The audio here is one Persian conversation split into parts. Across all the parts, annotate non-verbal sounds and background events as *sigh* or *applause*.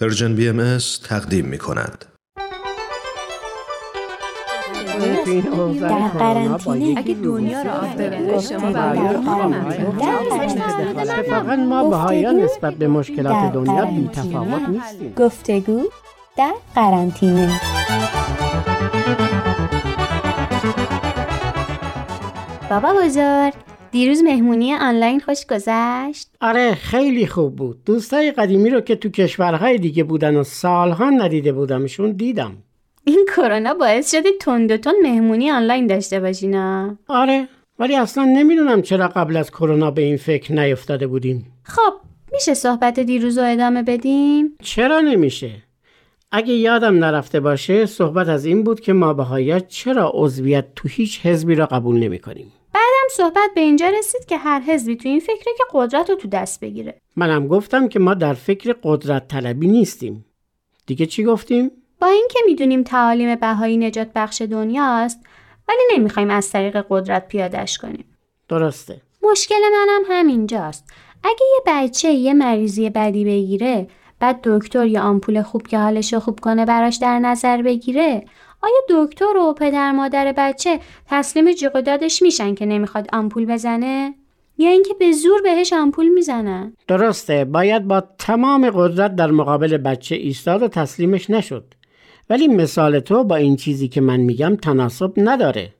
Persian BMS تقدیم می کند. در قرنطینه اگه دنیا رو آب شما اتفاقا ما بهائیان نسبت به مشکلات دنیا بی تفاوت نیستیم گفتگو در قرنطینه بابا بزرگ. دیروز مهمونی آنلاین خوش گذشت؟ آره خیلی خوب بود. دوستای قدیمی رو که تو کشورهای دیگه بودن و سالها ندیده بودمشون دیدم. این کرونا باعث شده تند و تند مهمونی آنلاین داشته باشینا آره ولی اصلا نمی‌دونم چرا قبل از کرونا به این فکر نیفتاده بودیم. خب میشه صحبت دیروز رو ادامه بدیم؟ چرا نمیشه؟ اگه یادم نرفته باشه صحبت از این بود که ما بهایت چرا عضویت تو هیچ حزبی را قبول نمی کنیم صحبت به اینجا رسید که هر حزبی تو این فکره که قدرت رو تو دست بگیره. منم گفتم که ما در فکر قدرت طلبی نیستیم. دیگه چی گفتیم؟ با اینکه می‌دونیم تعالیم بهایی نجات بخش دنیاست ولی نمی‌خوایم از طریق قدرت پیادش کنیم. درسته. مشکل منم همینجاست. اگه یه بچه یه مریضی بدی بگیره بعد دکتر یا آمپول خوب که حالش رو خوب کنه براش در نظر بگیره آیا دکتر و پدر مادر بچه تسلیم جیغ و دادش میشن که نمی‌خواد آمپول بزنه؟ یا اینکه به زور بهش آمپول می‌زنن؟ درسته باید با تمام قدرت در مقابل بچه ایستاد و تسلیمش نشد. ولی مثال تو با این چیزی که من میگم تناسب نداره.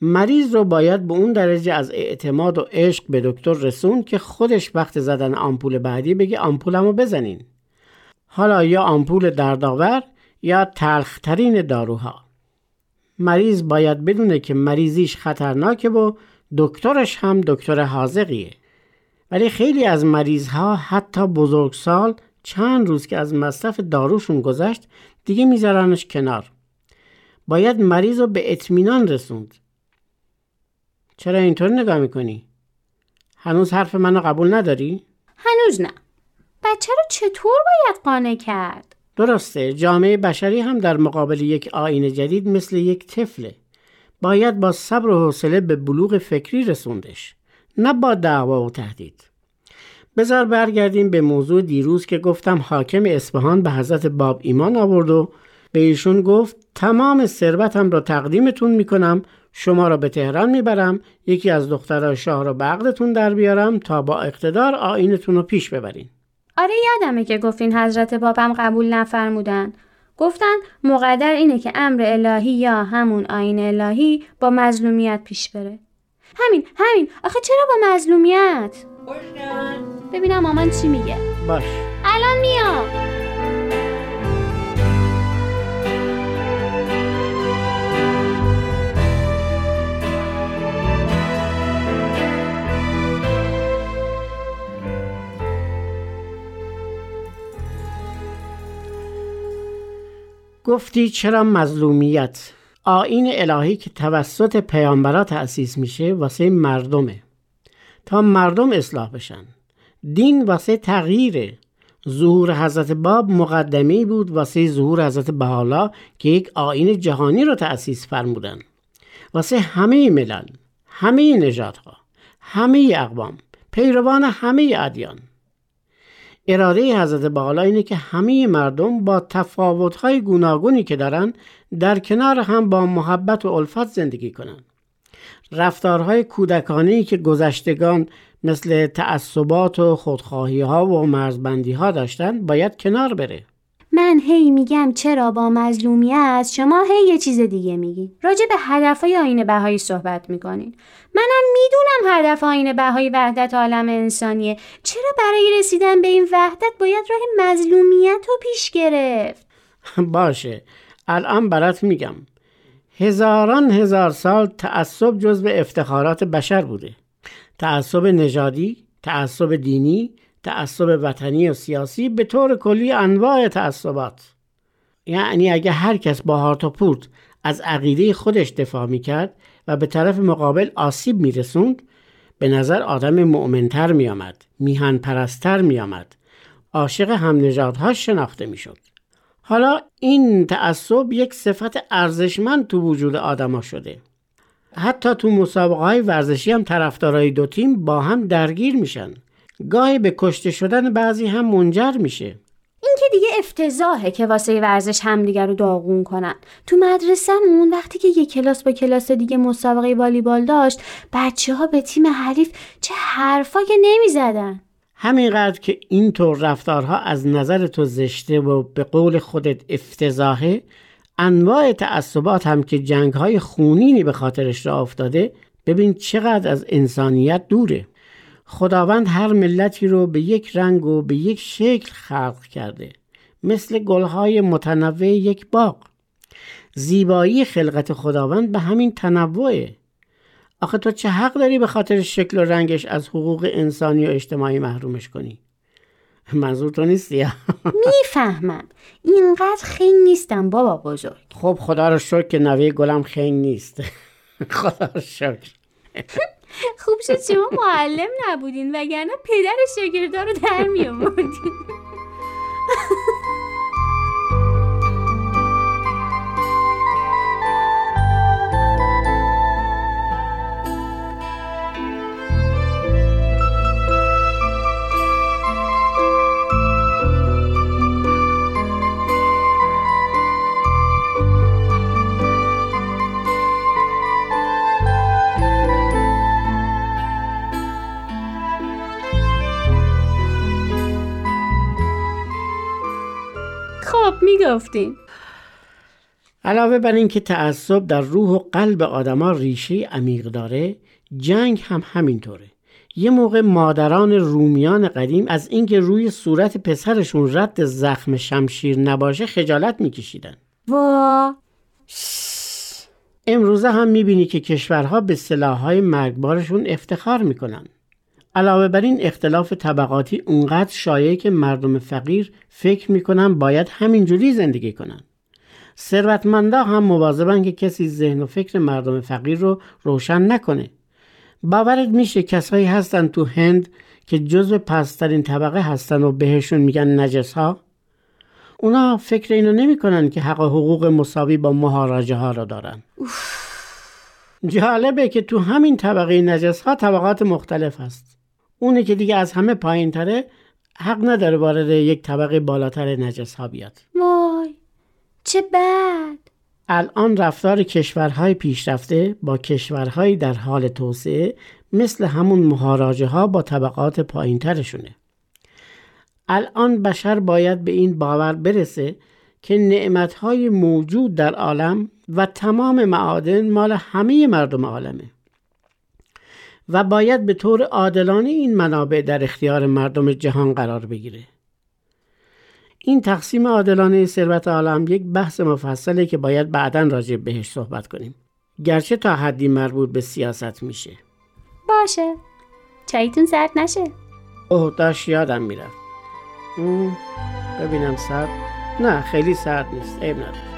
مریض رو باید به اون درجه از اعتماد و عشق به دکتر رسون که خودش وقت زدن آمپول بعدی بگه آمپولمو بزنین. حالا یا آمپول دردآور یا تلخترین داروها. مریض باید بدونه که مریضیش خطرناکه و دکترش هم دکتر حاضقیه ولی خیلی از مریض ها حتی بزرگسال چند روز که از مصرف داروشون گذشت دیگه میذارنش کنار. باید مریض رو به اطمینان رسوند. چرا اینطور نگاه می‌کنی؟ هنوز حرف منو قبول نداری؟ هنوز نه. بچه رو چطور باید قانع کرد؟ درسته جامعه بشری هم در مقابل یک آین جدید مثل یک طفله باید با صبر و حوصله به بلوغ فکری رسوندش نه با دعوا و تهدید. بذار برگردیم به موضوع دیروز که گفتم حاکم اصفهان به حضرت باب ایمان آورد و به ایشون گفت تمام ثروتم را تقدیمتون می‌کنم شما را به تهران می‌برم یکی از دخترای شاه را به عقدتون در بیارم تا با اقتدار آینتون رو پیش ببرین. آره یادمه که گفتین حضرت بابم قبول نفرمودن. گفتن مقدر اینه که امر الهی یا همون آین الهی با مظلومیت پیش بره. همین همین. آخه چرا با مظلومیت؟ ببینم مامان چی میگه. باش. الان میام گفتی چرا مظلومیت؟ آین الهی که توسط پیامبرا تأسیس میشه واسه مردمه. تا مردم اصلاح بشن. دین واسه تغییره. ظهور حضرت باب مقدمی بود واسه ظهور حضرت بحالا که یک آین جهانی رو تأسیس فرمودن. واسه همه ملل همه نژادها همه اقوام پیروان همه ادیان. اراده حضرت بالا اینه که همه مردم با تفاوت‌های گوناگونی که دارن در کنار هم با محبت و الفت زندگی کنند. رفتارهای کودکانه که گذشتگان مثل تعصبات و خودخواهی ها و مرزبندی ها داشتن باید کنار بره. من هی میگم چرا با مظلومیت شما هی یه چیز دیگه میگی راجع به هدفهای آین بهایی صحبت می‌کنین. منم می‌دونم هدف آین بهایی وحدت عالم انسانیه. چرا برای رسیدن به این وحدت باید راه مظلومیت رو پیش گرفت؟ *laughs* باشه. الان برات میگم. هزاران هزار سال تعصب جزو افتخارات بشر بوده. تعصب نژادی تعصب دینی تعصب وطنی و سیاسی به طور کلی انواع تعصبات. یعنی اگه هر کس با هارت و پورت از عقیده خودش دفاع می‌کرد و به طرف مقابل آسیب میرسوند به نظر آدم مؤمنتر میآمد میهن پرستر میآمد عاشق هم شناخته می‌شد. حالا این تعصب یک صفت ارزشمند تو وجود آدما شده. حتی تو مسابقه های ورزشی هم طرفدارای دو تیم با هم درگیر میشن. گاهی به کشته شدن بعضی هم منجر میشه. این که دیگه افتضاحه که واسه ورزش همدیگه رو داغون کنن. تو مدرسهمون وقتی که یه کلاس با کلاس دیگه مسابقه والیبال داشت بچه ها به تیم حریف چه حرفا که نمی‌زدن. همینقدر که اینطور رفتارها از نظر تو زشته و به قول خودت افتضاحه انواع تعصبات هم که جنگهای خونینی به خاطرش را افتاده ببین چقدر از انسانیت دوره. خداوند هر ملتی رو به یک رنگ و به یک شکل خلق کرده مثل گلهای متنوع یک باغ. زیبایی خلقت خداوند به همین تنوعه. آخه تو چه حق داری به خاطر شکل و رنگش از حقوق انسانی و اجتماعی محرومش کنی؟ منظور تو نیستی؟ *laughs* می‌فهمم. اینقدر خنگ نیستم بابا بزرگ. خب خدا رو شکر که نوه گلم خنگ نیست. *laughs* خدا رو شکر. خوب شد شما معلم نبودین وگرنه پدر شاگردا رو در می *laughs* می‌گفتین. علاوه بر اینکه تعصب در روح و قلب آدما ریشه عمیق داره جنگ هم همینطوره. یه موقع مادران رومیان قدیم از اینکه روی صورت پسرشون رد زخم شمشیر نباشه خجالت میکشیدن. وا. امروزه هم می‌بینی که کشورها به سلاحهای مرگبارشون افتخار می‌کنن. علاوه بر این اختلاف طبقاتی اونقدر شایعه که مردم فقیر فکر می‌کنن باید همینجوری زندگی کنن. ثروتمندا هم مواظبن که کسی ذهن و فکر مردم فقیر رو روشن نکنه. باورت میشه کسایی هستن تو هند که جزو پسترین طبقه هستن و بهشون میگن نجس ها اونا فکر اینو نمی‌کنن که حق و حقوق مساوی با مهاراجه ها را دارن جالبه که تو همین طبقه نجس ها طبقات مختلف هست. اونه که دیگه از همه پایین تره حق نداره وارد یک طبقه بالاتر نجس ها بیاد. وای چه بد. الان رفتار کشورهای پیشرفته با کشورهای در حال توسعه مثل همون مهاراجه ها با طبقات پایین ترشونه. الان بشر باید به این باور برسه که نعمتهای موجود در عالم و تمام معادن مال همه مردم عالمه. و باید به طور عادلانه این منابع در اختیار مردم جهان قرار بگیره. این تقسیم عادلانه ثروت عالم یک بحث مفصله که باید بعدا راجع بهش صحبت کنیم. گرچه تا حدی مربوط به سیاست میشه. باشه چایتون سرد نشه اوه داشت یادم می‌رفت. ببینم سرد نه خیلی سرد نیست عیب نداره.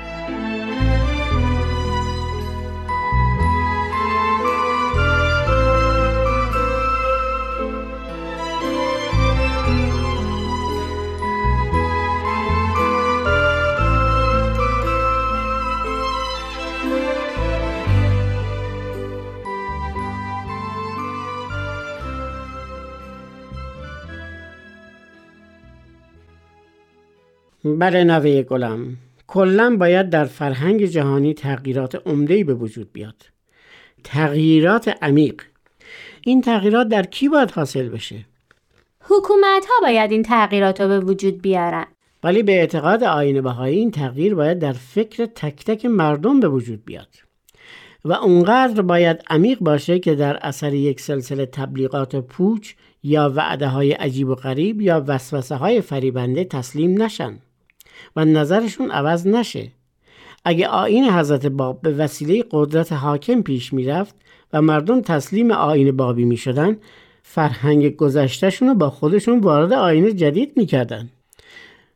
بله نوه گلم. کلا باید در فرهنگ جهانی تغییرات عمده‌ای به وجود بیاد. تغییرات عمیق. این تغییرات در کی باید حاصل بشه؟ حکومت ها باید این تغییرات رو به وجود بیارن. ولی به اعتقاد آین بهایی این تغییر باید در فکر تک تک مردم به وجود بیاد. و اونقدر باید عمیق باشه که در اثر یک سلسله تبلیغات پوچ یا وعده های عجیب و غریب یا وسوسه های فریبنده تسلیم نشن. و نظرشون عوض نشه اگه آین حضرت باب به وسیله قدرت حاکم پیش می‌رفت و مردم تسلیم آین بابی می‌شدن فرهنگ گذشتهشون رو با خودشون وارد آین جدید می‌کردن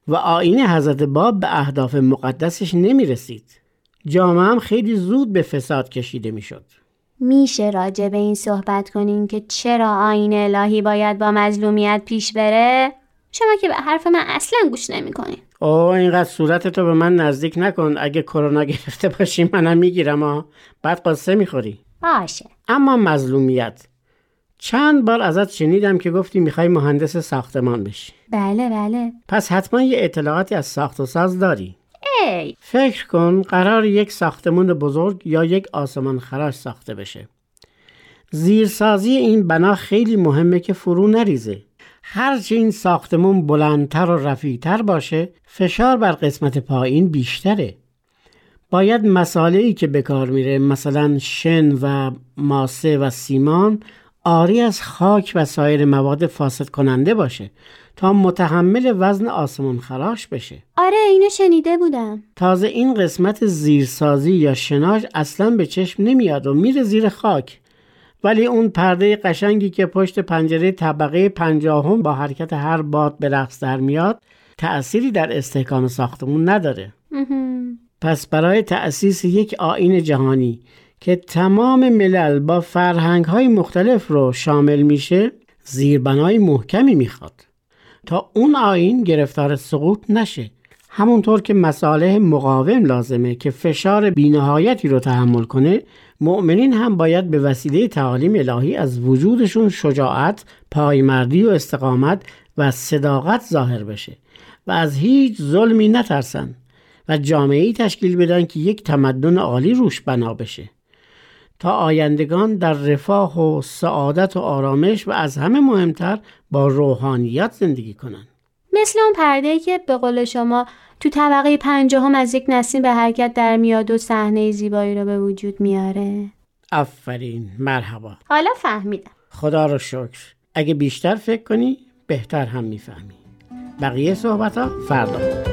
و آین حضرت باب به اهداف مقدسش نمی‌رسید جامعه هم خیلی زود به فساد کشیده می‌شد میشه راجع به این صحبت کنین که چرا آین الهی باید با مظلومیت پیش بره؟ شما که به حرف من اصلا گوش نمی‌کنین. اوه اینقدر صورتتو به من نزدیک نکن. اگه کرونا *laughs* گرفته باشی منم می‌گیرم ها بعد قصه می‌خوری. باشه. اما مظلومیت. چند بار ازت شنیدم که گفتی می‌خوای مهندس ساختمان بشی. بله بله. پس حتما یه اطلاعاتی از ساخت و ساز داری. ای. فکر کن قرار یک ساختمان بزرگ یا یک آسمان خراش ساخته بشه. زیرسازی این بنا خیلی مهمه که فرو نریزه. هرچه این ساختمون بلندتر و رفیعتر باشه فشار بر قسمت پایین بیشتره. باید مساله‌ای که به کار میره مثلا شن و ماسه و سیمان آری از خاک و سایر مواد فاسد کننده باشه تا متحمل وزن آسمان خراش بشه. آره اینو شنیده بودم. تازه این قسمت زیرسازی یا شناج اصلا به چشم نمیاد و میره زیر خاک. ولی اون پرده قشنگی که پشت پنجره طبقه پنجاهم با حرکت هر باد به رقص در میاد تأثیری در استحکام ساختمون نداره. پس برای تأسیس یک آین جهانی که تمام ملل با فرهنگ های مختلف رو شامل میشه زیربنای محکمی می‌خواد. تا اون آین گرفتار سقوط نشه. همونطور که مصالح مقاوم لازمه که فشار بینهایتی رو تحمل کنه مؤمنین هم باید به وسیله تعالیم الهی از وجودشون شجاعت، پایمردی و استقامت و صداقت ظاهر بشه و از هیچ ظلمی نترسن و جامعه‌ای تشکیل بدن که یک تمدن عالی روش بنا بشه تا آیندگان در رفاه و سعادت و آرامش و از همه مهمتر با روحانیت زندگی کنند. مثل اون پرده که به قول شما تو طبقه پنجاهم از یک نسیم به حرکت در میاد و صحنه زیبایی رو به وجود میاره. آفرین مرحبا. حالا فهمیدم. خدا رو شکر. اگه بیشتر فکر کنی بهتر هم می‌فهمی. بقیه صحبت ها فردا.